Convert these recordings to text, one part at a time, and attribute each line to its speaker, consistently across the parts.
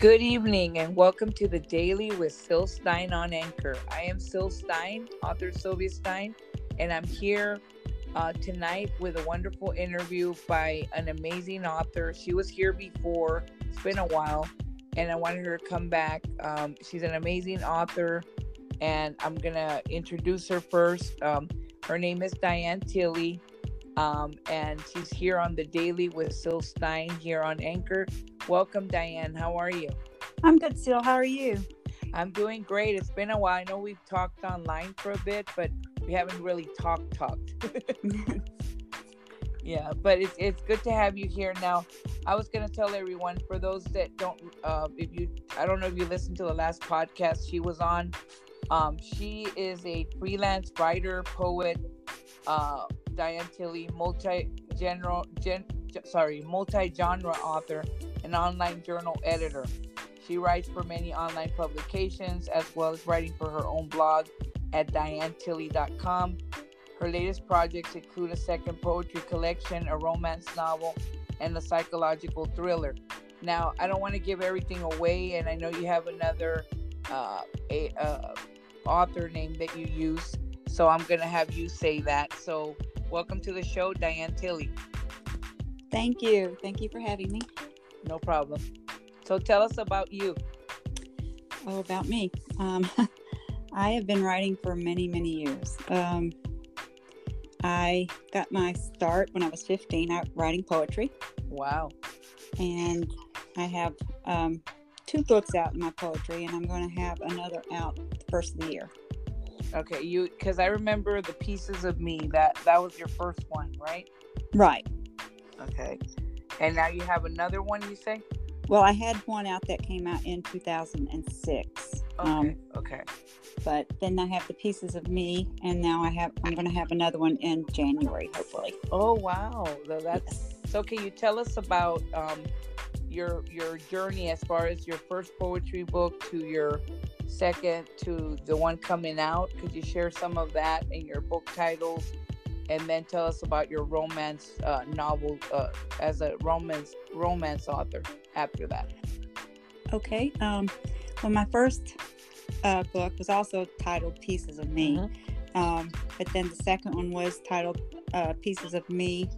Speaker 1: Good evening and welcome to the Daily with Sil Stein on Anchor. I am Sil Stein, author Sylvia Stein, and I'm here uh, tonight with a wonderful interview by an amazing author. She was here before, it's been a while, and I wanted her to come back. Um, she's an amazing author, and I'm going to introduce her first. Um, her name is Diane Tilley. Um, and she's here on the daily with Sil Stein here on Anchor. Welcome, Diane. How are you?
Speaker 2: I'm good, Sil. How are you?
Speaker 1: I'm doing great. It's been a while. I know we've talked online for a bit, but we haven't really talked talked. yeah, but it's it's good to have you here now. I was gonna tell everyone for those that don't, uh, if you, I don't know if you listened to the last podcast she was on. Um, she is a freelance writer, poet, uh, Diane Tilley, multi-general, gen, sorry, multi-genre author and online journal editor. She writes for many online publications as well as writing for her own blog at dianetilley.com. Her latest projects include a second poetry collection, a romance novel, and a psychological thriller. Now, I don't want to give everything away, and I know you have another uh, a, uh, author name that you use, so I'm going to have you say that. So, welcome to the show, Diane Tilley.
Speaker 2: Thank you. Thank you for having me.
Speaker 1: No problem. So tell us about you.
Speaker 2: Oh, about me. Um, I have been writing for many, many years. Um, I got my start when I was 15 out writing poetry.
Speaker 1: Wow.
Speaker 2: And I have um, two books out in my poetry, and I'm going to have another out the first of the year.
Speaker 1: Okay, you because I remember the pieces of me that that was your first one, right?
Speaker 2: Right.
Speaker 1: Okay. And now you have another one, you say?
Speaker 2: Well, I had one out that came out in 2006.
Speaker 1: Okay. Um, okay.
Speaker 2: But then I have the pieces of me, and now I have I'm going to have another one in January, hopefully.
Speaker 1: Oh wow! So that's yes. so. Can you tell us about um, your your journey as far as your first poetry book to your second to the one coming out? Could you share some of that in your book titles and then tell us about your romance uh, novel uh, as a romance romance author after that.
Speaker 2: Okay. Um, well, my first uh, book was also titled Pieces of Me, mm-hmm. um, but then the second one was titled uh, Pieces of Me,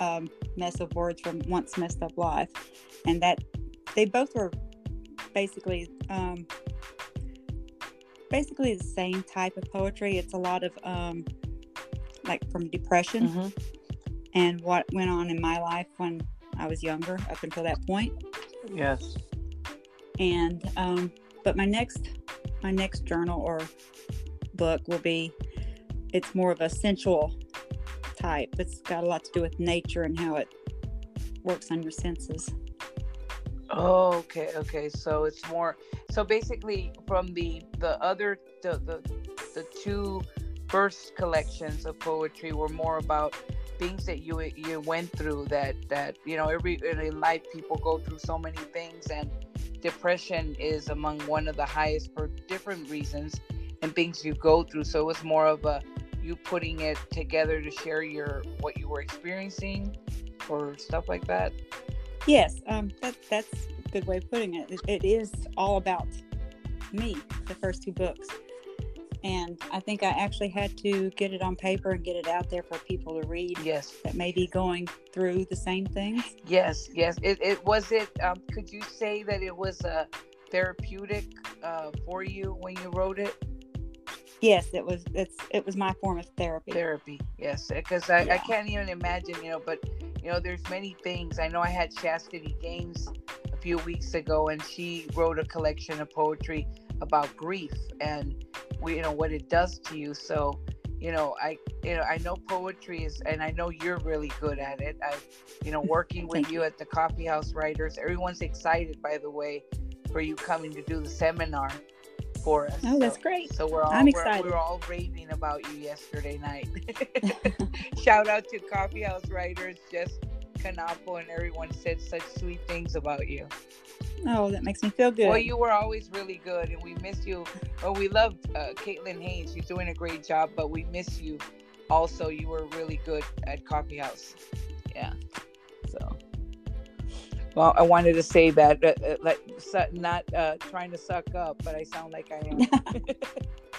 Speaker 2: um, Mess of Words from Once Messed Up Life, and that they both were basically um, basically the same type of poetry. It's a lot of um, like from depression mm-hmm. and what went on in my life when I was younger up until that point.
Speaker 1: Yes.
Speaker 2: And um, but my next my next journal or book will be it's more of a sensual type. It's got a lot to do with nature and how it works on your senses.
Speaker 1: Oh, okay, okay. So it's more so basically from the the other the the, the two first collections of poetry were more about things that you you went through that that you know every in life people go through so many things and depression is among one of the highest for different reasons and things you go through. So it was more of a you putting it together to share your what you were experiencing or stuff like that?
Speaker 2: Yes um that that's a good way of putting it, it, it is all about me the first two books and I think I actually had to get it on paper and get it out there for people to read.
Speaker 1: Yes,
Speaker 2: that may be going through the same things.
Speaker 1: Yes, yes. It, it was it. Um, could you say that it was a therapeutic uh, for you when you wrote it?
Speaker 2: Yes, it was. It's it was my form of therapy.
Speaker 1: Therapy, yes, because I, yeah. I can't even imagine, you know. But you know, there's many things. I know I had Chastity Gaines a few weeks ago, and she wrote a collection of poetry about grief and we, you know what it does to you. So you know i you know i know poetry is and i know you're really good at it. I you know working with you, you at the coffee house writers. Everyone's excited by the way for you coming to do the seminar for us.
Speaker 2: Oh that's so, great.
Speaker 1: so we're all
Speaker 2: I'm excited.
Speaker 1: We're, we're all raving about you yesterday night. Shout out to coffee house writers just Canapo and everyone said such sweet things about you
Speaker 2: Oh, that makes me feel good.
Speaker 1: Well, you were always really good, and we miss you. Well, we loved uh, Caitlin Haynes. She's doing a great job, but we miss you. Also, you were really good at Coffee House. Yeah. So. Well, I wanted to say that, uh, uh, like, su- not uh, trying to suck up, but I sound like I am.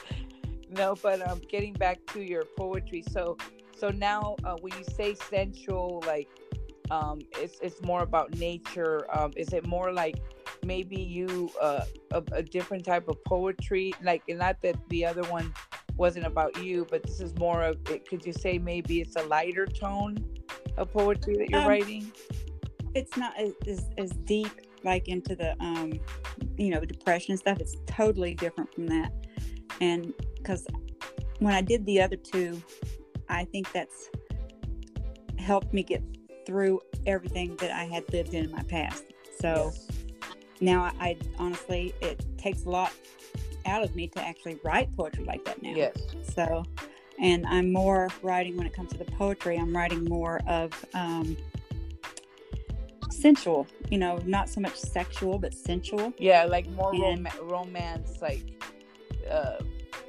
Speaker 1: no, but um, getting back to your poetry. So, so now uh, when you say sensual, like, um, it's it's more about nature. Um, is it more like maybe you uh, a, a different type of poetry? Like, not that the other one wasn't about you, but this is more of. It, could you say maybe it's a lighter tone of poetry that you're
Speaker 2: Um,
Speaker 1: writing?
Speaker 2: it's not as, as, deep like into the um you know depression and stuff it's totally different from that and because when i did the other two i think that's helped me get through everything that i had lived in in my past so
Speaker 1: Yes.
Speaker 2: now I, I honestly it takes a lot out of me to actually write poetry like that now
Speaker 1: Yes.
Speaker 2: so and i'm more writing when it comes to the poetry i'm writing more of um sensual you know not so much sexual but sensual
Speaker 1: Yeah, like more
Speaker 2: And-
Speaker 1: rom- romance, like, uh,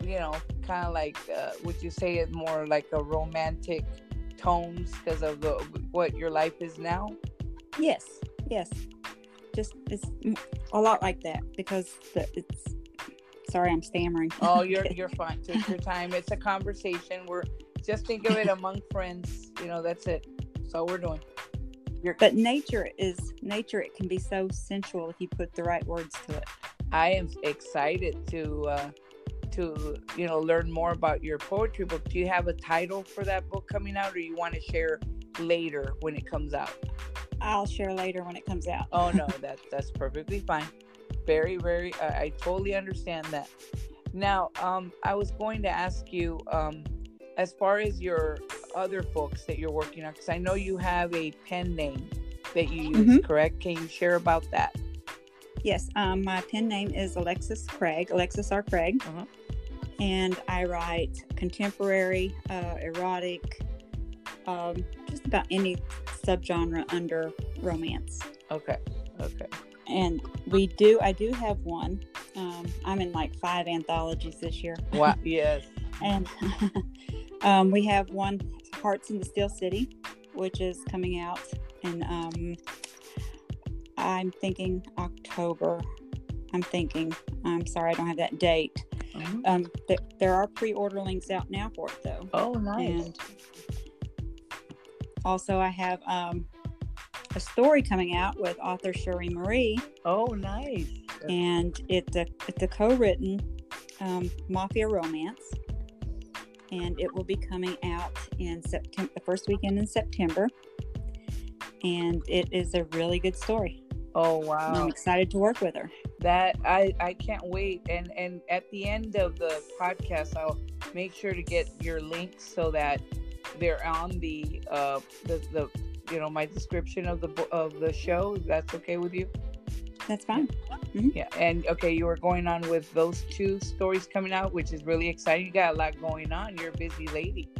Speaker 1: you know, kind of like, uh, would you say it more like a romantic tones because of the what your life is now?
Speaker 2: yes yes just it's a lot like that because the, it's sorry i'm stammering
Speaker 1: Oh, you're you're fine. Take your time. It's a conversation. We're just think of it among friends. You know, that's it. That's all we're doing. You're,
Speaker 2: but nature is nature it can be so sensual if you put the right words to it
Speaker 1: I am excited to uh, to you know learn more about your poetry book. Do you have a title for that book coming out, or you want to share later when it comes out?
Speaker 2: i'll share later when it comes out
Speaker 1: Oh no, that that's perfectly fine. Very, very. I, I totally understand that. Now, um, I was going to ask you, um, as far as your other books that you're working on, because I know you have a pen name that you use,
Speaker 2: Mhm.
Speaker 1: correct? Can you share about that?
Speaker 2: Yes, um, my pen name is Alexis Craig, Alexis R. Craig,
Speaker 1: Uh-huh.
Speaker 2: And I write contemporary, uh, erotic, um, just about any subgenre under romance.
Speaker 1: Okay. Okay.
Speaker 2: And we do, I do have one. Um, I'm in like five anthologies this year,
Speaker 1: Wow. yes.
Speaker 2: and um, we have one, Hearts in the Steel City, which is coming out, and um, I'm thinking October. I'm thinking. I'm sorry, I don't have that date.
Speaker 1: Mhm.
Speaker 2: Um, th- there are pre-order links out now for it though,
Speaker 1: Oh, nice.
Speaker 2: and also I have um, a story coming out with author Cherie Marie,
Speaker 1: oh, nice.
Speaker 2: and it's a it's a co-written um, mafia romance, and it will be coming out in September, the first weekend in September, and it is a really good story.
Speaker 1: Oh, wow.
Speaker 2: I'm excited to work with her.
Speaker 1: That I I can't wait. And and at the end of the podcast, I'll make sure to get your links so that they're on the uh the the you know my description of the of the show. That's okay with you?
Speaker 2: That's fine.
Speaker 1: Yeah. And okay, you were going on with those two stories coming out, which is really exciting. You got a lot going on. You're a busy lady,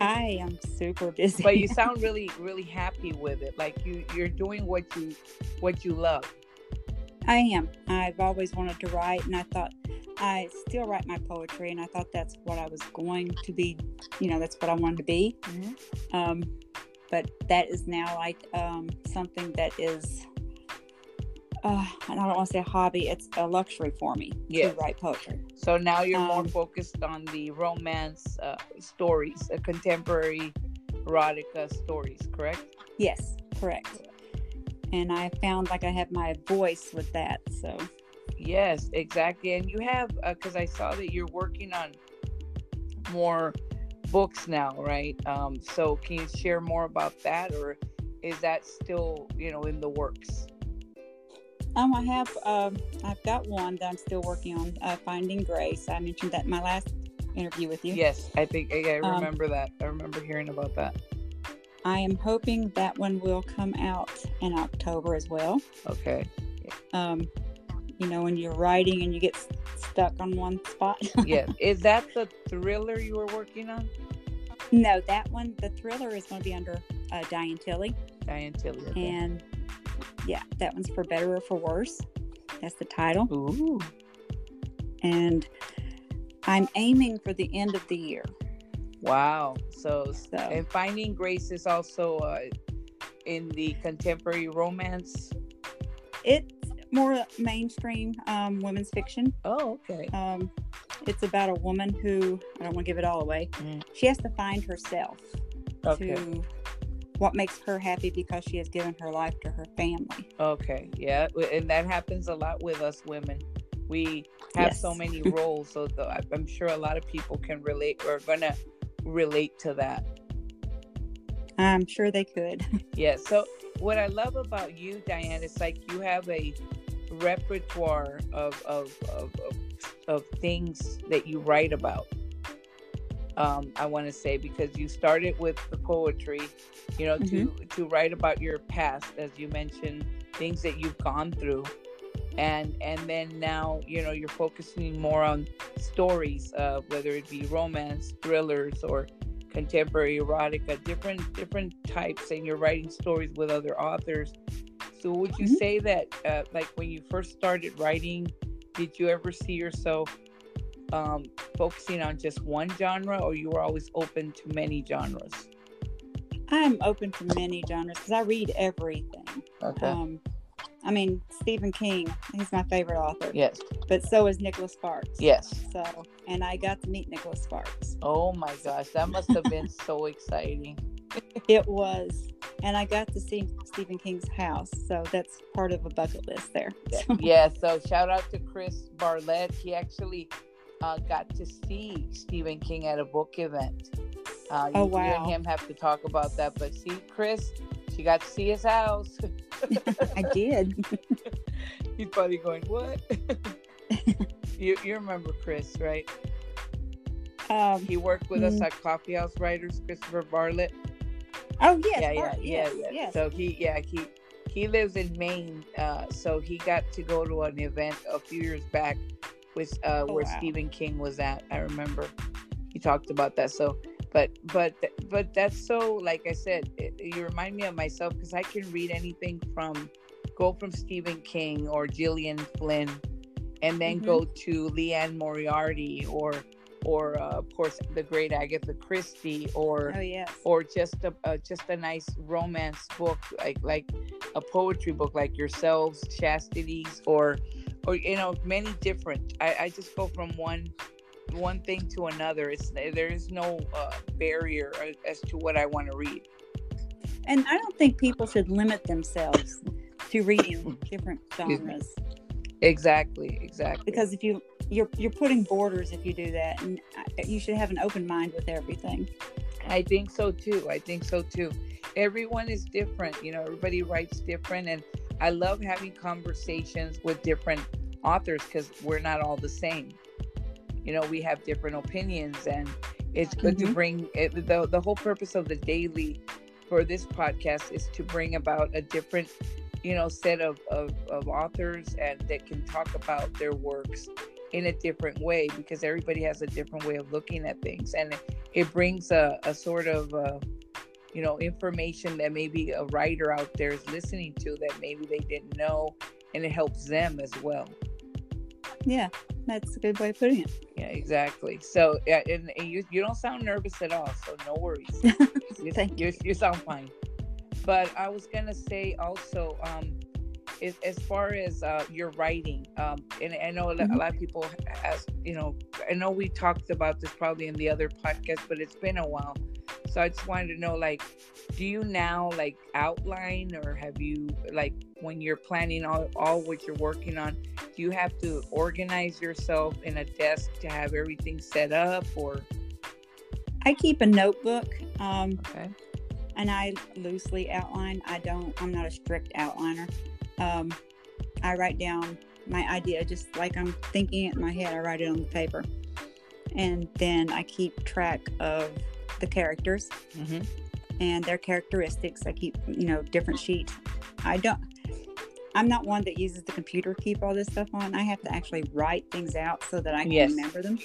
Speaker 2: I am super busy.
Speaker 1: but you sound really really happy with it. Like you you're doing what you what you love.
Speaker 2: I am. I've always wanted to write, and I thought I still write my poetry, and I thought that's what I was going to be. You know, that's what I wanted to be. Um, but that is now like um, something that is. Uh, I don't want to say a hobby; it's a luxury for me
Speaker 1: Yes.
Speaker 2: to write poetry.
Speaker 1: So now you're more
Speaker 2: Um,
Speaker 1: focused on the romance uh, stories, uh, contemporary erotica stories, correct?
Speaker 2: Yes, correct. And I found like I have my voice with that. So
Speaker 1: Yes, exactly. And you have, because I saw that you're working on more books now, right? Um, so can you share more about that, or is that still, you know, in the works?
Speaker 2: Um, I have um, I've got one that I'm still working on, uh, Finding Grace. I mentioned that in my last interview with you.
Speaker 1: Yes, I think I, I
Speaker 2: Um,
Speaker 1: remember that. I remember hearing about that.
Speaker 2: I am hoping that one will come out in October as well.
Speaker 1: Okay.
Speaker 2: Um, you know, when you're writing and you get s- stuck on one spot.
Speaker 1: Yeah. is that the thriller you were working on,
Speaker 2: no, that one, the thriller is going to be under uh, Diane Tilley,
Speaker 1: Diane Tilley? okay.
Speaker 2: and yeah, that one's for better or for worse. That's the title,
Speaker 1: Ooh.
Speaker 2: and I'm aiming for the end of the year.
Speaker 1: Wow. So,
Speaker 2: So
Speaker 1: and Finding Grace is also uh, in the contemporary romance?
Speaker 2: It's more mainstream um, women's fiction.
Speaker 1: Oh, okay.
Speaker 2: Um, it's about a woman who I don't want to give it all away.
Speaker 1: Mm.
Speaker 2: She has to find herself
Speaker 1: Okay.
Speaker 2: to what makes her happy because she has given her life to her family.
Speaker 1: Okay. Yeah, and that happens a lot with us women. We have so many roles, so the, I'm sure a lot of people can relate or are gonna relate to that.
Speaker 2: I'm sure they could.
Speaker 1: Yeah. So what I love about you, Diane, is like you have a repertoire of of of, of, of things that you write about. Um, I want to say because you started with the poetry, you know, to to write about your past, as you mentioned, things that you've gone through, and and then now you know you're focusing more on stories, uh, whether it be romance, thrillers, or contemporary erotica, different different types, and you're writing stories with other authors. So would you
Speaker 2: Mhm.
Speaker 1: say that, uh, like when you first started writing, did you ever see yourself um, focusing on just one genre, or you were always open to many genres?
Speaker 2: I'm open to many genres because I read everything.
Speaker 1: Okay.
Speaker 2: Um, I mean, Stephen King, he's my favorite author,
Speaker 1: yes.
Speaker 2: but so is Nicholas Sparks.
Speaker 1: Yes.
Speaker 2: So, and I got to meet Nicholas Sparks.
Speaker 1: Oh my gosh, that must have been so exciting.
Speaker 2: It was, and I got to see Stephen King's house. So that's part of a bucket list there.
Speaker 1: yeah. So shout out to Chris Bartlett. He actually uh, got to see Stephen King at a book event. Uh,
Speaker 2: Oh,
Speaker 1: you, you and
Speaker 2: wow.
Speaker 1: him have to talk about that. But see, Chris, she got to see his house.
Speaker 2: I did.
Speaker 1: He's probably going, "What?" you you remember Chris, right?
Speaker 2: Um,
Speaker 1: He worked with us
Speaker 2: Mm.
Speaker 1: at Coffee House Writers, Christopher Bartlett.
Speaker 2: oh yes,
Speaker 1: yeah, yeah, yeah,
Speaker 2: yes,
Speaker 1: yeah.
Speaker 2: yes.
Speaker 1: So he, yeah, he he lives in Maine. Uh, so he got to go to an event a few years back, with uh,
Speaker 2: Oh,
Speaker 1: where
Speaker 2: wow.
Speaker 1: Stephen King was at. I remember he talked about that. So, but but but that's so. Like I said, it, you remind me of myself because I can read anything from go from Stephen King or Gillian Flynn, and then
Speaker 2: Mhm.
Speaker 1: go to Liane Moriarty or or uh, of course the great Agatha Christie or
Speaker 2: oh yes.
Speaker 1: or just a, a just a nice romance book like like a poetry book like yourselves chastities or or you know many different i, I just go from one one thing to another it's there is no uh, barrier as- as to what i want to read
Speaker 2: And I don't think people should limit themselves to reading different genres
Speaker 1: exactly exactly
Speaker 2: because if you you're you're putting borders if you do that, and you should have an open mind with everything.
Speaker 1: I think so too. I think so too. Everyone is different. You know, everybody writes different. And I love having conversations with different authors because we're not all the same. You know, we have different opinions, and it's good to
Speaker 2: Mhm.
Speaker 1: bring it, the, the whole purpose of the daily for this podcast is to bring about a different, you know, set of, of, of authors and that can talk about their works in a different way because everybody has a different way of looking at things. And it brings a, a sort of uh, you know information that maybe a writer out there is listening to that maybe they didn't know and it helps them as well.
Speaker 2: Yeah, that's a good way of putting it.
Speaker 1: yeah exactly. So yeah and, and you, you don't sound nervous at all so no worries. You,
Speaker 2: Thank
Speaker 1: you, you. sound fine. But i was gonna say also um as, as far as uh, your writing um and i know a lot, a
Speaker 2: Mhm.
Speaker 1: lot of people ask you know i know we talked about this probably in the other podcast but it's been a while so i just wanted to know like do you now like outline or have you like when you're planning all, all what you're working on do you have to organize yourself in a desk to have everything set up or
Speaker 2: I keep a notebook, um,
Speaker 1: okay
Speaker 2: and I loosely outline. I don't. I'm not a strict outliner. Um, I write down my idea just like I'm thinking it in my head. I write it on the paper, and then I keep track of the characters
Speaker 1: mm-hmm.
Speaker 2: and their characteristics. I keep, you know, different sheets. I don't. I'm not one that uses the computer to keep all this stuff on. I have to actually write things out so that I can
Speaker 1: Yes.
Speaker 2: remember them.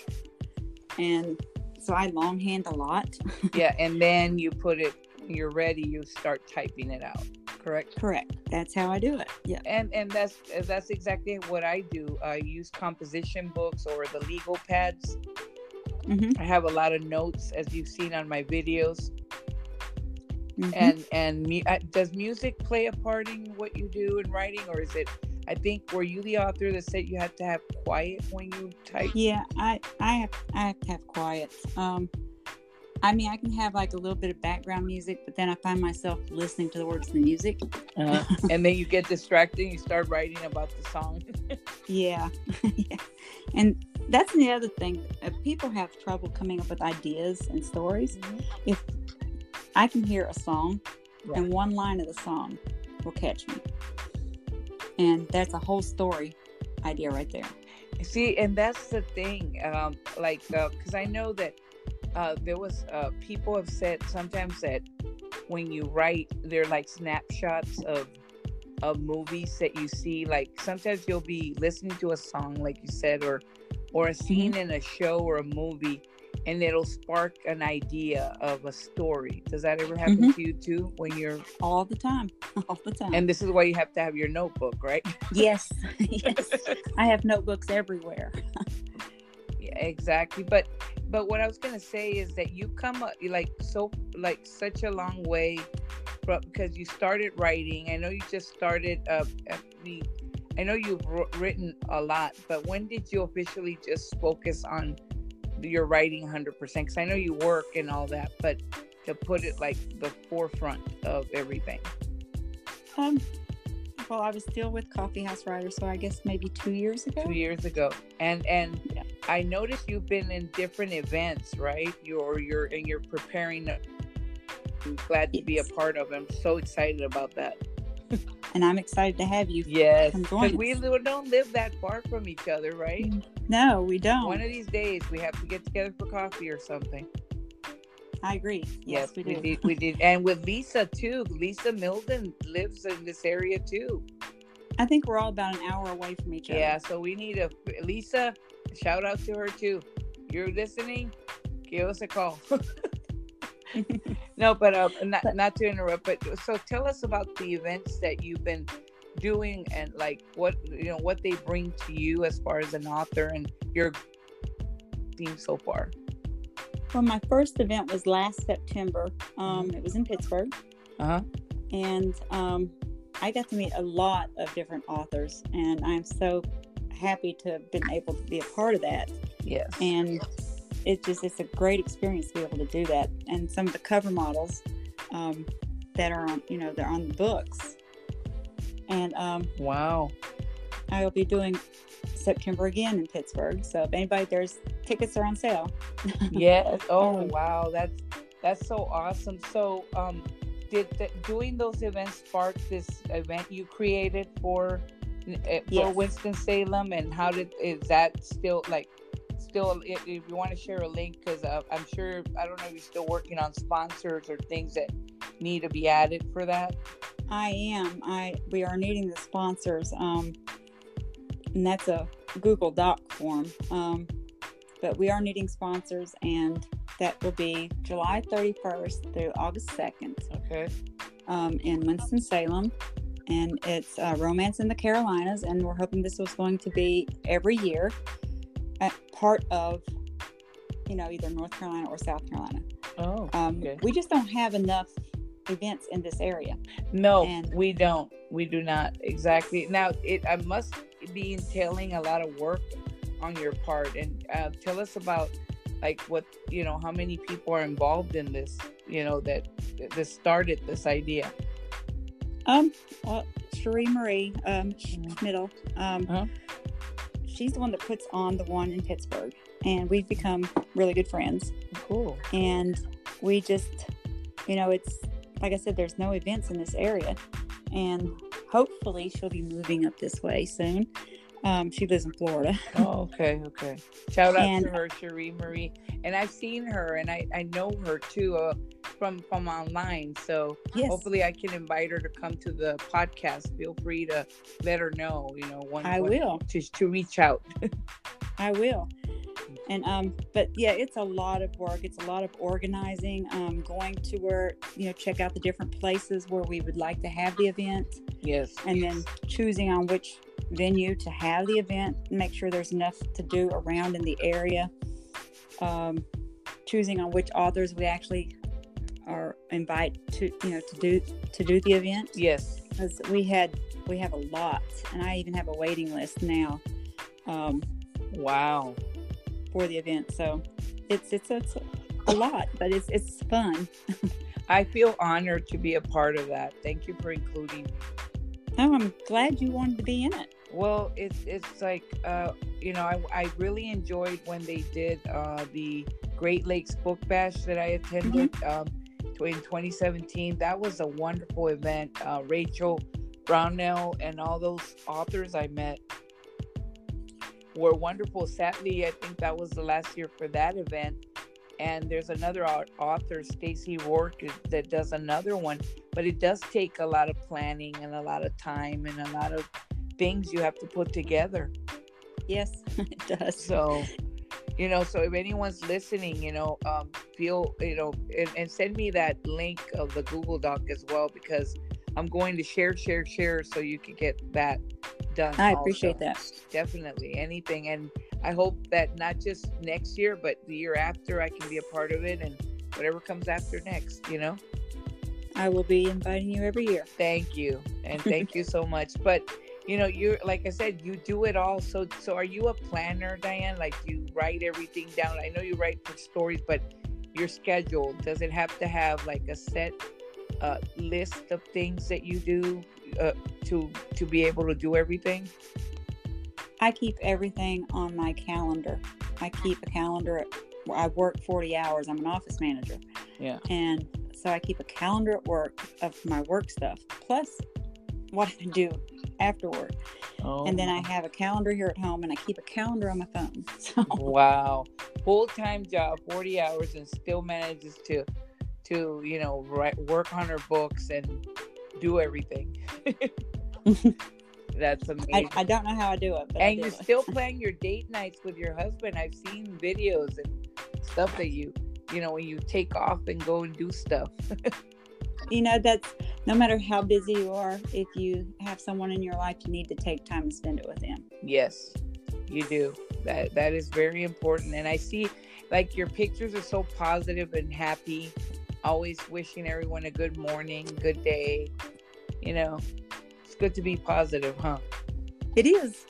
Speaker 2: And so I longhand a lot.
Speaker 1: yeah and then you put it you're ready you start typing it out correct
Speaker 2: Correct. That's how I do it. Yeah.
Speaker 1: and and that's that's exactly what i do i use composition books or the legal pads
Speaker 2: hmm
Speaker 1: i have a lot of notes as you've seen on my videos mm-hmm. and and mu- uh, does music play a part in what you do in writing or is it i think were you the author that said you had to have quiet when you type
Speaker 2: yeah i i have i have to have quiet um I mean, I can have like a little bit of background music, but then I find myself listening to the words of the music.
Speaker 1: Uh-huh. and then you get distracted. You start writing about the song.
Speaker 2: yeah. yeah. And that's the other thing. If people have trouble coming up with ideas and stories, mm-hmm. if I can hear a song yeah. and one line of the song will catch me. And that's a whole story idea right there.
Speaker 1: See, and that's the thing. Um, like, because uh, I know that uh, there was uh, people have said sometimes that when you write, they're like snapshots of of movies that you see. Like sometimes you'll be listening to a song, like you said, or or a scene mm-hmm. in a show or a movie, and it'll spark an idea of a story. Does that ever happen mm-hmm. to you too when you're
Speaker 2: all the time, all the time?
Speaker 1: And this is why you have to have your notebook, right?
Speaker 2: Yes, yes. I have notebooks everywhere.
Speaker 1: yeah, exactly. But but what I was gonna say is that you come up like so like such a long way, from because you started writing. I know you just started. Uh, the, I know you've written a lot, but when did you officially just focus on your writing 100%? Because I know you work and all that, but to put it like the forefront of everything.
Speaker 2: Um, well, I was still with Coffee House Writers, so I guess maybe two years ago.
Speaker 1: Two years ago, and and yeah. I noticed you've been in different events, right? You're you're and you're preparing. I'm glad to yes. be a part of. I'm so excited about that.
Speaker 2: And I'm excited to have you.
Speaker 1: Yes, because we don't live that far from each other, right? Mm,
Speaker 2: no, we don't.
Speaker 1: One of these days, we have to get together for coffee or something.
Speaker 2: I agree. Yes, yes we,
Speaker 1: we did. We did, and with Lisa too. Lisa Milden lives in this area too.
Speaker 2: I think we're all about an hour away from each other.
Speaker 1: Yeah, so we need a Lisa. Shout out to her too. You're listening? Give us a call. no, but uh, not not to interrupt. But so tell us about the events that you've been doing and like what you know what they bring to you as far as an author and your theme so far.
Speaker 2: Well, my first event was last September. Um, it was in Pittsburgh.
Speaker 1: Uh-huh.
Speaker 2: And um, I got to meet a lot of different authors, and I'm so happy to have been able to be a part of that.
Speaker 1: Yes.
Speaker 2: And it just it's a great experience to be able to do that. And some of the cover models um, that are on, you know, they're on the books. And um,
Speaker 1: wow,
Speaker 2: I will be doing September again in Pittsburgh. So if anybody there's tickets are on sale.
Speaker 1: yes. Oh um, wow, that's that's so awesome. So um, did the, doing those events spark this event you created for eh, for yes. Winston Salem, and how did is that still like? Still, if, if you want to share a link, because uh, I'm sure I don't know if you're still working on sponsors or things that need to be added for that.
Speaker 2: I am. I we are needing the sponsors. Um, and that's a Google Doc form. Um, but we are needing sponsors, and that will be July 31st through August 2nd.
Speaker 1: Okay.
Speaker 2: Um, in Winston Salem, and it's uh, Romance in the Carolinas, and we're hoping this was going to be every year, part of, you know, either North Carolina or South Carolina.
Speaker 1: Oh. Um, okay.
Speaker 2: We just don't have enough events in this area.
Speaker 1: No, and, we don't. We do not exactly. Now, it I must be entailing a lot of work on your part and uh, tell us about like what you know how many people are involved in this you know that this started this idea
Speaker 2: um well cherie marie um schmidl um uh-huh. She's the one that puts on the one in pittsburgh and we've become really good friends
Speaker 1: cool
Speaker 2: and we just you know it's like i said there's no events in this area and hopefully she'll be moving up this way soon. Um, she lives in Florida.
Speaker 1: oh, okay, okay. Shout out and, to her, Cherie Marie. And I've seen her, and I, I know her too uh, from from online. So yes. hopefully, I can invite her to come to the podcast. Feel free to let her know. You know,
Speaker 2: one I will
Speaker 1: to to reach out.
Speaker 2: I will and um but yeah it's a lot of work it's a lot of organizing um going to where you know check out the different places where we would like to have the event
Speaker 1: yes
Speaker 2: and then choosing on which venue to have the event make sure there's enough to do around in the area um choosing on which authors we actually are invite to you know to do to do the event.
Speaker 1: Yes,
Speaker 2: because we had we have a lot, and I even have a waiting list now. Um,
Speaker 1: wow,
Speaker 2: for the event, so it's it's it's a lot, but it's it's fun.
Speaker 1: I feel honored to be a part of that. Thank you for including me.
Speaker 2: Oh, I'm glad you wanted to be in it.
Speaker 1: Well, it's it's like uh, you know, I, I really enjoyed when they did uh, the Great Lakes Book Bash that I attended mm-hmm. um, in 2017. That was a wonderful event. Uh, Rachel Brownell and all those authors I met were wonderful. Sadly, I think that was the last year for that event. And there's another author, Stacy Rourke, that does another one. But it does take a lot of planning and a lot of time and a lot of things you have to put together.
Speaker 2: Yes, it does.
Speaker 1: So, you know, so if anyone's listening, you know, um, feel, you know, and, and send me that link of the Google Doc as well because I'm going to share, share, share so you can get that done.
Speaker 2: I also. appreciate that.
Speaker 1: Definitely. Anything. And I hope that not just next year, but the year after, I can be a part of it and whatever comes after next, you know?
Speaker 2: I will be inviting you every year.
Speaker 1: Thank you. And thank you so much. But you know you're like i said you do it all. So so are you a planner diane? Like you write everything down? I know you write for stories but your schedule does it have to have like a set uh, list of things that you do uh, to to be able to do everything?
Speaker 2: I keep everything on my calendar. I keep a calendar. I work 40 hours. I'm an office manager.
Speaker 1: Yeah.
Speaker 2: And so i keep a calendar at work of my work stuff. Plus what i do afterward. Oh. And then I oh. have a calendar here at home and I keep a calendar on my phone. So.
Speaker 1: Wow. Full time job, 40 hours, and still manages to, to you know, write, work on her books and do everything. That's amazing. I,
Speaker 2: I, don't know how I do it.
Speaker 1: and you're still playing your date nights with your husband. I've seen videos and stuff that you, you know, when you take off and go and do stuff.
Speaker 2: You know that's no matter how busy you are if you have someone in your life you need to take time and spend it with them.
Speaker 1: Yes you do. That that is very important. And i see like your pictures are so positive and happy always wishing everyone a good morning good day you know. It's good to be positive huh?
Speaker 2: It is.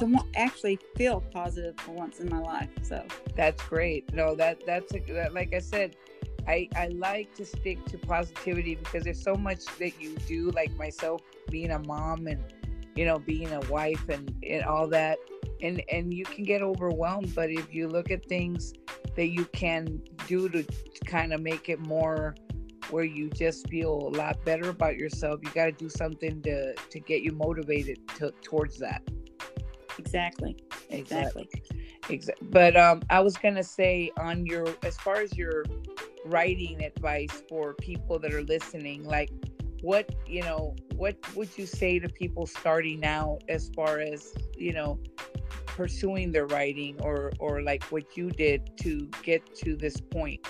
Speaker 2: To actually feel positive for once in my life so.
Speaker 1: That's great. No that that's a, that, like i said I, I like to stick to positivity because there's so much that you do, like myself being a mom and you know being a wife and, and all that, and and you can get overwhelmed. But if you look at things that you can do to, kind of make it more where you just feel a lot better about yourself, you got to do something to to get you motivated to, towards that.
Speaker 2: Exactly. Exactly.
Speaker 1: Exactly. But um, I was gonna say on your as far as your writing advice for people that are listening like what you know what would you say to people starting out as far as you know pursuing their writing or or like what you did to get to this point?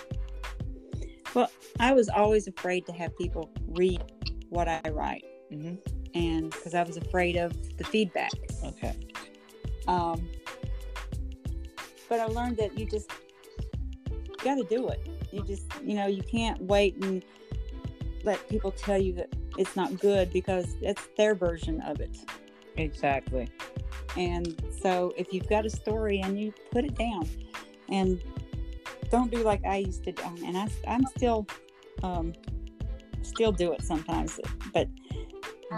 Speaker 2: Well i was always afraid to have people read what i write mm-hmm. and because i was afraid of the feedback.
Speaker 1: Okay.
Speaker 2: Um but i learned that you just got to do it you just, you know, you can't wait and let people tell you that it's not good because it's their version of it.
Speaker 1: Exactly.
Speaker 2: And so if you've got a story and you put it down and don't do like I used to do, and I, I'm still, um, still do it sometimes, but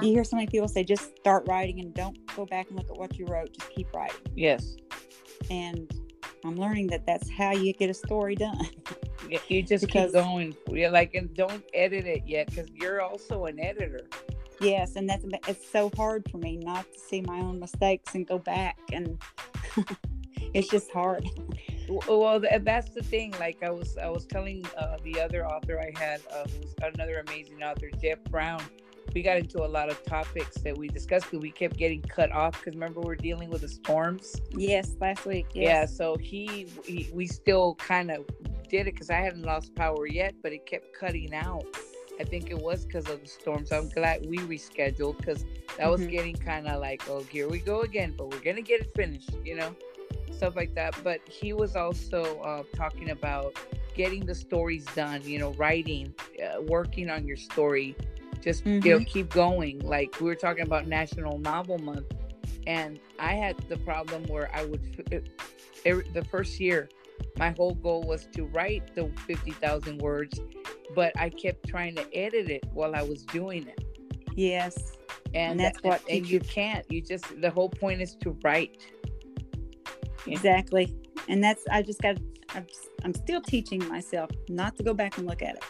Speaker 2: you hear so many people say just start writing and don't go back and look at what you wrote just keep writing
Speaker 1: yes
Speaker 2: and i'm learning that that's how you get a story done
Speaker 1: you just because, keep going. You're like, and don't edit it yet because you're also an editor.
Speaker 2: Yes, and that's it's so hard for me not to see my own mistakes and go back, and it's just hard.
Speaker 1: Well, that's the thing. Like I was, I was telling uh, the other author I had, uh, who's another amazing author, Jeff Brown. We got into a lot of topics that we discussed because we kept getting cut off. Because remember, we are dealing with the storms.
Speaker 2: Yes, last week. Yes.
Speaker 1: Yeah, so he, he we still kind of did it because I hadn't lost power yet, but it kept cutting out. I think it was because of the storm. So I'm glad we rescheduled because that mm-hmm. was getting kind of like, oh, here we go again, but we're going to get it finished, you know, stuff like that. But he was also uh, talking about getting the stories done you know writing uh, working on your story just
Speaker 2: Mm-hmm.
Speaker 1: you know keep going like we were talking about national novel month and i had the problem where i would f- it- the first year my whole goal was to write the 50000 words but i kept trying to edit it while i was doing it
Speaker 2: Yes.
Speaker 1: and,
Speaker 2: And that's what
Speaker 1: and you can't you just the whole point is to write
Speaker 2: Exactly. And that's I just got I'm, I'm still teaching myself not to go back and look at it.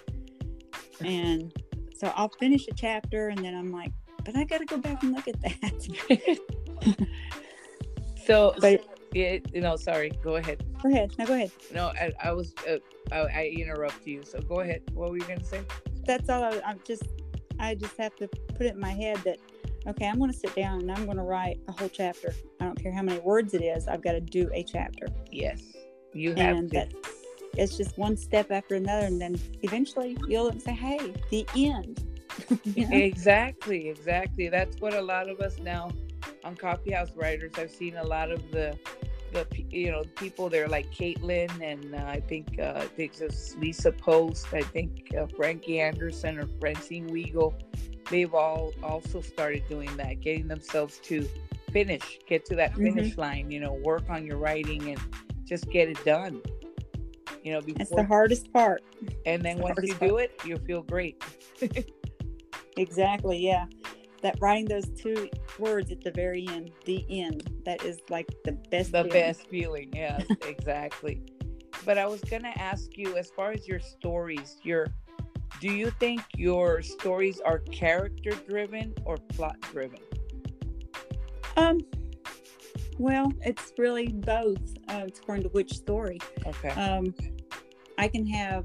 Speaker 2: And so I'll finish a chapter and then I'm like, but I got to go back and look at that.
Speaker 1: so
Speaker 2: But-
Speaker 1: yeah, you know sorry go ahead
Speaker 2: go ahead. No, go ahead.
Speaker 1: no i, I was uh, I, I interrupt you so go ahead what were you gonna say
Speaker 2: That's all I, I'm just I just have to put it in my head that okay, I'm going to sit down and I'm going to write a whole chapter. I don't care how many words it is. I've got to do a chapter.
Speaker 1: yes you have
Speaker 2: and
Speaker 1: to
Speaker 2: that it's just one step after another and then eventually you'll look and say hey the end You know?
Speaker 1: exactly exactly that's what a lot of us now on coffee house writers i've seen a lot of the the you know people there like caitlin and uh, i think uh i think it's lisa post i think uh, frankie anderson or francine weigel they've all also started doing that getting themselves to finish get to that
Speaker 2: Mhm.
Speaker 1: finish line you know work on your writing and just get it done. You know
Speaker 2: that's
Speaker 1: before
Speaker 2: the hardest part.
Speaker 1: And then
Speaker 2: the
Speaker 1: once you
Speaker 2: hardest
Speaker 1: do it you feel great.
Speaker 2: Exactly yeah that writing those two words at the very end the end that is like the best
Speaker 1: the
Speaker 2: feeling.
Speaker 1: best feeling yeah exactly. But i was gonna ask you as far as your stories your do you think your stories are character driven or plot driven?
Speaker 2: Um well it's really both uh, it's according to which story.
Speaker 1: Okay.
Speaker 2: Um i can have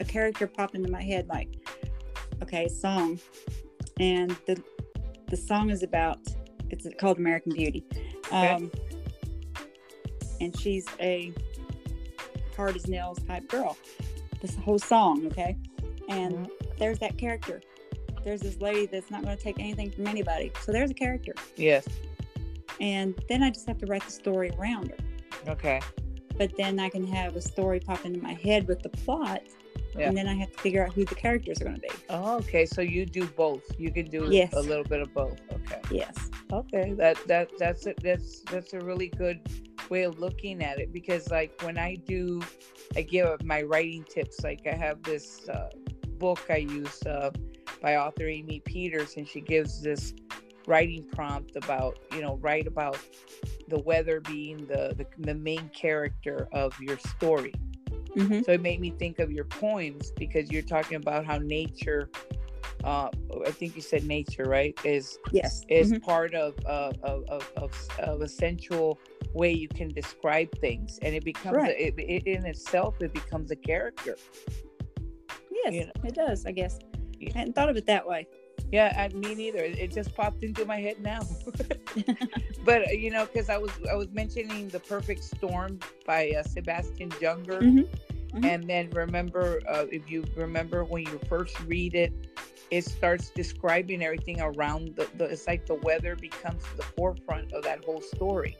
Speaker 2: a character pop into my head like okay song and the the song is about it's called american beauty. Um and she's a hard as nails type girl. This whole song okay? And
Speaker 1: Mhm.
Speaker 2: there's that character. There's this lady that's not going to take anything from anybody. So there's a character.
Speaker 1: Yes.
Speaker 2: And then i just have to write the story around her.
Speaker 1: Okay.
Speaker 2: But then I can have a story pop into my head with the plot,
Speaker 1: Yeah.
Speaker 2: and then I have to figure out who the characters are going to be.
Speaker 1: oh, okay so you do both you can do
Speaker 2: Yes.
Speaker 1: a little bit of both okay
Speaker 2: Yes.
Speaker 1: okay that that that's it that's that's a really good way of looking at it because like when i do i give my writing tips like i have this uh, book i use uh, by author amy peters and she gives this writing prompt about you know write about the weather being the the, the main character of your story
Speaker 2: hmm
Speaker 1: so it made me think of your poems because you're talking about how nature uh i think you said nature right is
Speaker 2: Yes.
Speaker 1: is
Speaker 2: Mhm.
Speaker 1: part of, uh, of, of, of, of a sensual way you can describe things and it becomes
Speaker 2: Right.
Speaker 1: a, it, it in itself it becomes a character
Speaker 2: Yes,
Speaker 1: you know.
Speaker 2: it does. I guess.
Speaker 1: Yeah.
Speaker 2: I hadn't thought of it that way.
Speaker 1: Yeah I, me neither it just popped into my head now but uh, you know because i was i was mentioning the perfect storm by uh, sebastian junger
Speaker 2: Mhm. Mhm.
Speaker 1: and then remember uh, if you remember when you first read it it starts describing everything around the, the it's like the weather becomes the forefront of that whole story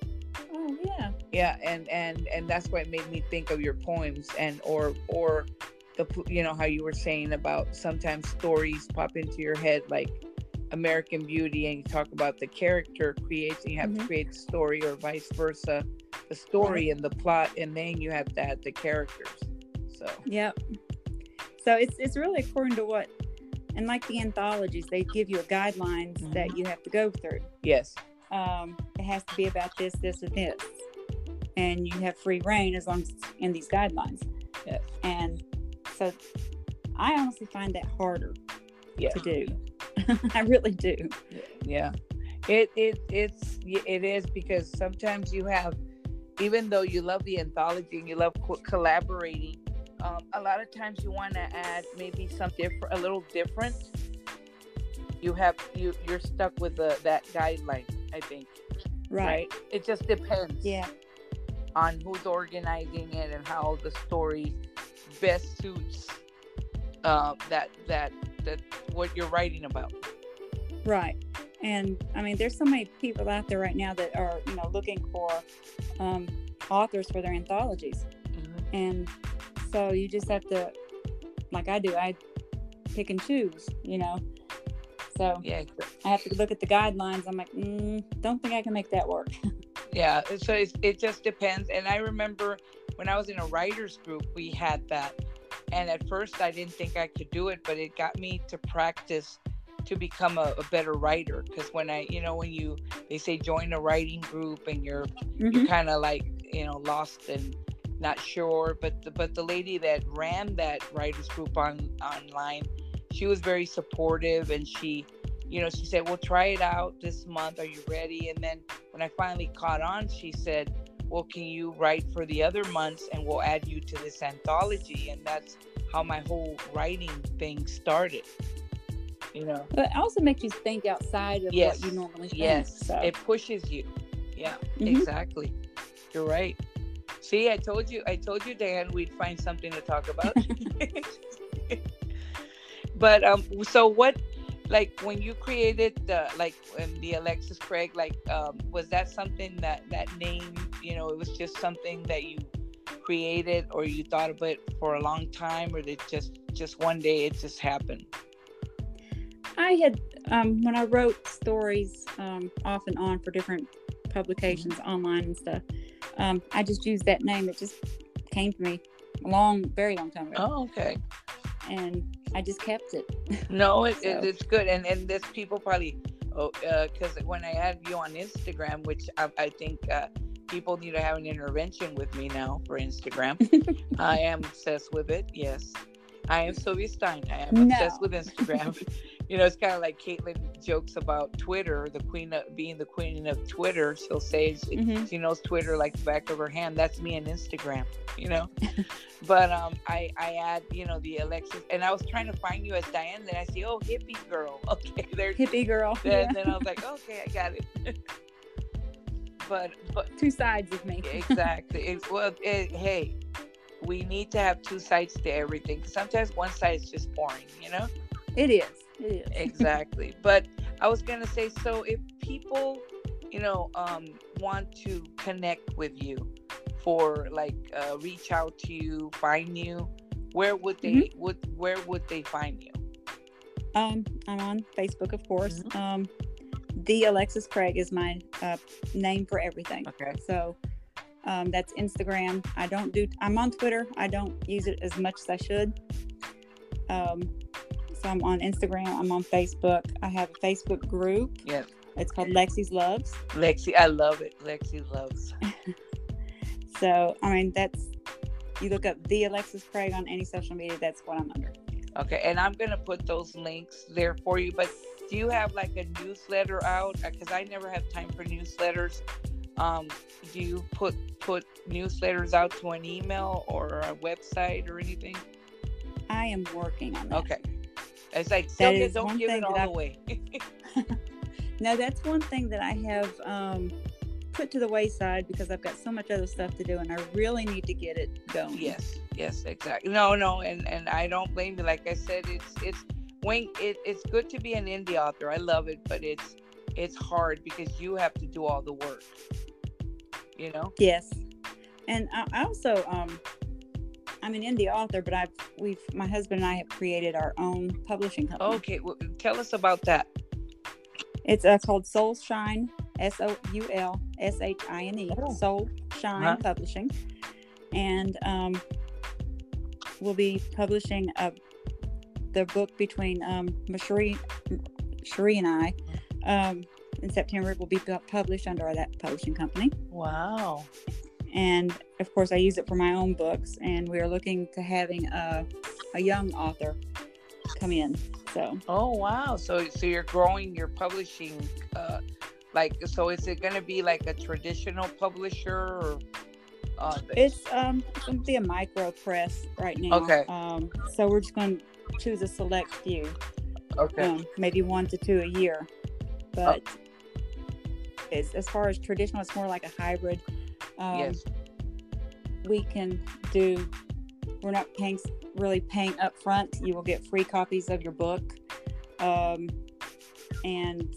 Speaker 2: Oh yeah.
Speaker 1: yeah and and and that's what made me think of your poems and or or the you know how you were saying about sometimes stories pop into your head like american beauty and you talk about the character creates and you have to
Speaker 2: Mhm.
Speaker 1: create the story or vice versa the story and the plot and then you have to add the characters so
Speaker 2: yeah, So it's it's really according to what, and like the anthologies, they give you a guidelines that you have to go through.
Speaker 1: yes
Speaker 2: Um, it has to be about this, this, and this, and you have free reign as long as it's in these guidelines.
Speaker 1: yes
Speaker 2: And so, I honestly find that harder
Speaker 1: yeah
Speaker 2: to do. I really do.
Speaker 1: yeah it it it's it is because sometimes you have even though you love the anthology and you love co- collaborating um, a lot of times you want to add maybe some different a little different you have you you're stuck with the that guideline i think
Speaker 2: Right.
Speaker 1: it just depends
Speaker 2: Yeah.
Speaker 1: on who's organizing it and how the story best suits uh, that that that what you're writing about
Speaker 2: Right. And I mean, there's so many people out there right now that are, you know, looking for um, authors for their anthologies. And So you just have to, like I do, I pick and choose, you know. So
Speaker 1: yeah,
Speaker 2: I have to look at the guidelines. I'm like, mm, don't think I can make that work.
Speaker 1: yeah. So it's, it just depends. And I remember when I was in a writers group, we had that. And at first, I didn't think I could do it, but it got me to practice to become a, a better writer. Because when I, you know, when you they say join a writing group and you're
Speaker 2: Mhm.
Speaker 1: you're kind of like you know lost and not sure but the, but the lady that ran that writers group on online she was very supportive and she you know she said well try it out this month are you ready and then when i finally caught on she said well can you write for the other months and we'll add you to this anthology and that's how my whole writing thing started you know
Speaker 2: But it also makes you think outside of
Speaker 1: Yes.
Speaker 2: what you normally think.
Speaker 1: Yes,
Speaker 2: So.
Speaker 1: it pushes you. Yeah,
Speaker 2: Mhm.
Speaker 1: exactly. You're right. See, I told you, I told you, Dan, we'd find something to talk about. but um, so what? Like when you created the like when the Alexis Craig, like um, was that something that that name? You know, it was just something that you created, or you thought of it for a long time, or did just just one day it just happened?
Speaker 2: I had um, when I wrote stories um, off and on for different publications online and stuff. Um, I just used that name. It just came to me a long, very long time ago,
Speaker 1: Oh, okay.
Speaker 2: and I just kept it.
Speaker 1: No, it,
Speaker 2: So-
Speaker 1: it, it's good, and and there's people probably, oh, because when I had you on Instagram, which I, I think uh, people need to have an intervention with me now for Instagram. I am obsessed with it. Yes, I am Sylvia Stein. I am
Speaker 2: No.
Speaker 1: obsessed with Instagram. you know, it's kind of like Caitlin jokes about Twitter, the queen of being the queen of Twitter. She'll say she,
Speaker 2: Mhm.
Speaker 1: she knows Twitter like the back of her hand. That's me and Instagram. You know, but um, I I add you know the Alexis, and I was trying to find you as Diane. Then I see oh hippie girl. Okay, there's
Speaker 2: Hippie girl.
Speaker 1: Then,
Speaker 2: Yeah.
Speaker 1: then I was like okay, I got it. But but
Speaker 2: Two sides of me.
Speaker 1: exactly. It, well, it, hey, we need to have two sides to everything. sometimes one side is just boring, you know.
Speaker 2: It is. It is.
Speaker 1: Exactly. but I was gonna say, so if people, you know, um, want to connect with you, for like uh, reach out to you, find you, where would they? Would where would they find you?
Speaker 2: Um, I'm on Facebook, of course.
Speaker 1: Mm-hmm.
Speaker 2: Um, the Alexis Craig is my uh, name for everything.
Speaker 1: Okay.
Speaker 2: So um, that's Instagram. I don't do. I'm on Twitter. I don't use it as much as I should. Um, so I'm on Instagram. I'm on Facebook. I have a Facebook group.
Speaker 1: Yes.
Speaker 2: It's called Lexi's Loves.
Speaker 1: Lexi, I love it. Lexi loves.
Speaker 2: So I mean, that's you look up the Alexis Craig on any social media. That's what I'm under.
Speaker 1: Okay, and I'm gonna put those links there for you. But do you have like a newsletter out? Because I never have time for newsletters. Um, do you put put newsletters out to an email or a website or anything?
Speaker 2: I am working on that.
Speaker 1: Okay, it's like
Speaker 2: That is
Speaker 1: don't give it all
Speaker 2: I-
Speaker 1: away.
Speaker 2: No, that's one thing that I have um, put to the wayside because I've got so much other stuff to do, and I really need to get it going.
Speaker 1: yes, yes, exactly. No, no, and and I don't blame you. Like I said, it's it's when it, it's good to be an indie author. I love it, but it's it's hard because you have to do all the work. You know.
Speaker 2: Yes, and I also um, I'm an indie author, but I've we've my husband and I have created our own publishing company.
Speaker 1: Okay, well, tell us about that.
Speaker 2: It's uh, called Soul Shine, S O U L S H I N E,
Speaker 1: Oh.
Speaker 2: Soul Shine
Speaker 1: Uh-huh.
Speaker 2: Publishing, and um, we'll be publishing uh, the book between um, Cherie and I. Um, in September, it will be published under that publishing company,
Speaker 1: Wow.
Speaker 2: and of course, I use it for my own books. And we are looking to having a, a young author come in. So
Speaker 1: Oh wow. So so you're growing your publishing uh like so is it going to be like a traditional publisher or uh
Speaker 2: It's um it's gonna be a micro press right now.
Speaker 1: Okay.
Speaker 2: Um so we're just gonna choose a select few.
Speaker 1: okay.
Speaker 2: Um maybe one to two a year. But as as far as traditional, it's more like a hybrid. Um
Speaker 1: yes.
Speaker 2: we can do we're not paying really paying up front. You will get free copies of your book. Um and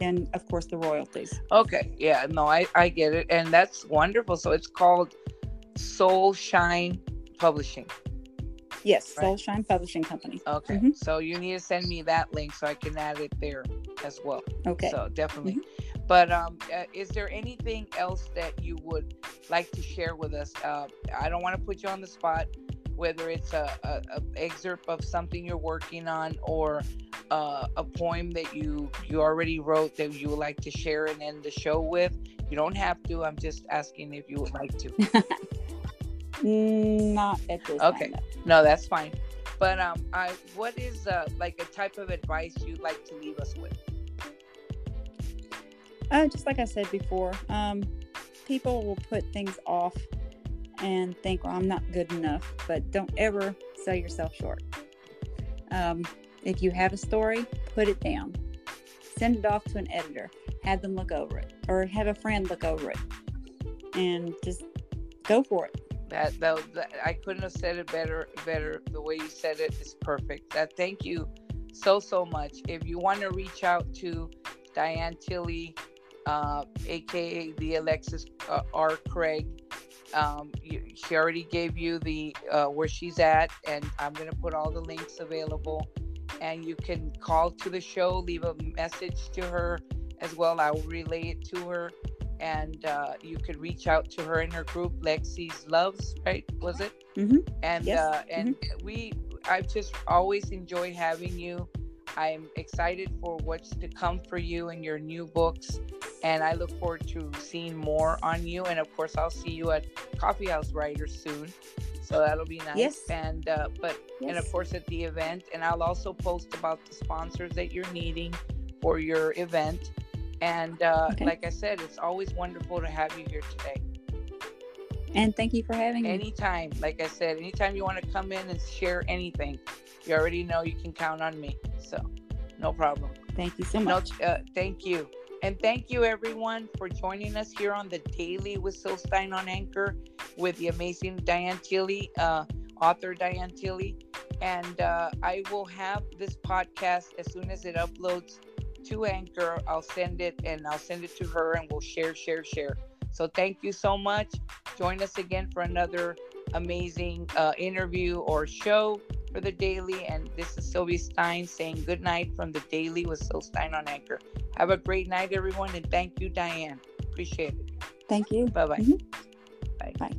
Speaker 2: then of course the royalties.
Speaker 1: Okay. Yeah, no, I I get it and that's wonderful. So it's called Soul Shine Publishing.
Speaker 2: Yes, right? Soul Shine Publishing Company.
Speaker 1: Okay. Mm-hmm. So you need to send me that link so I can add it there as well.
Speaker 2: Okay.
Speaker 1: So definitely. Mm-hmm. But um, uh, is there anything else that you would like to share with us? Uh, I don't want to put you on the spot, whether it's a, a, a excerpt of something you're working on or uh, a poem that you you already wrote that you would like to share and end the show with. You don't have to. I'm just asking if you would like to.
Speaker 2: Not at this
Speaker 1: okay. Time, no. that's fine. But um, I what is uh like a type of advice you'd like to leave us with?
Speaker 2: Uh, just like I said before, um, people will put things off and think, well, I'm not good enough, but don't ever sell yourself short. Um, if you have a story, put it down. Send it off to an editor. Have them look over it, or have a friend look over it, and just go for it.
Speaker 1: That, that, that I couldn't have said it better. Better the way you said it is perfect. That thank you so so much. If you want to reach out to Diane Tilley, uh, aka the Alexis uh, R. Craig, um, you, she already gave you the uh, where she's at, and I'm gonna put all the links available. And you can call to the show, leave a message to her as well. I will relay it to her, and uh, you could reach out to her in her group, Lexi's Loves, right? Was it?
Speaker 2: Mm-hmm.
Speaker 1: And
Speaker 2: yes.
Speaker 1: uh, and mm-hmm. we, I've just always enjoyed having you. I'm excited for what's to come for you and your new books and I look forward to seeing more on you. And of course, I'll see you at Coffee House Writers soon, so that'll be nice.
Speaker 2: Yes.
Speaker 1: And uh, but yes. and of course at the event, and I'll also post about the sponsors that you're needing for your event. And uh, okay. like I said, it's always wonderful to have you here today.
Speaker 2: And thank you for having
Speaker 1: me. Anytime, like I said, anytime you want to come in and share anything, you already know you can count on me. So, no problem.
Speaker 2: Thank you so much.
Speaker 1: No, uh, thank you. And thank you, everyone, for joining us here on the Daily with Syl Stein on Anchor with the amazing Diane Tilley, uh, author Diane Tilley. And uh, I will have this podcast as soon as it uploads to Anchor. I'll send it and I'll send it to her and we'll share, share, share. So thank you so much. Join us again for another amazing uh, interview or show for the daily. And this is Sylvia Stein saying good night from the daily with Syl Stein on Anchor. Have a great night, everyone. And thank you, Diane. Appreciate it.
Speaker 2: Thank you.
Speaker 1: Bye-bye.
Speaker 2: Mm-hmm. Bye. Bye.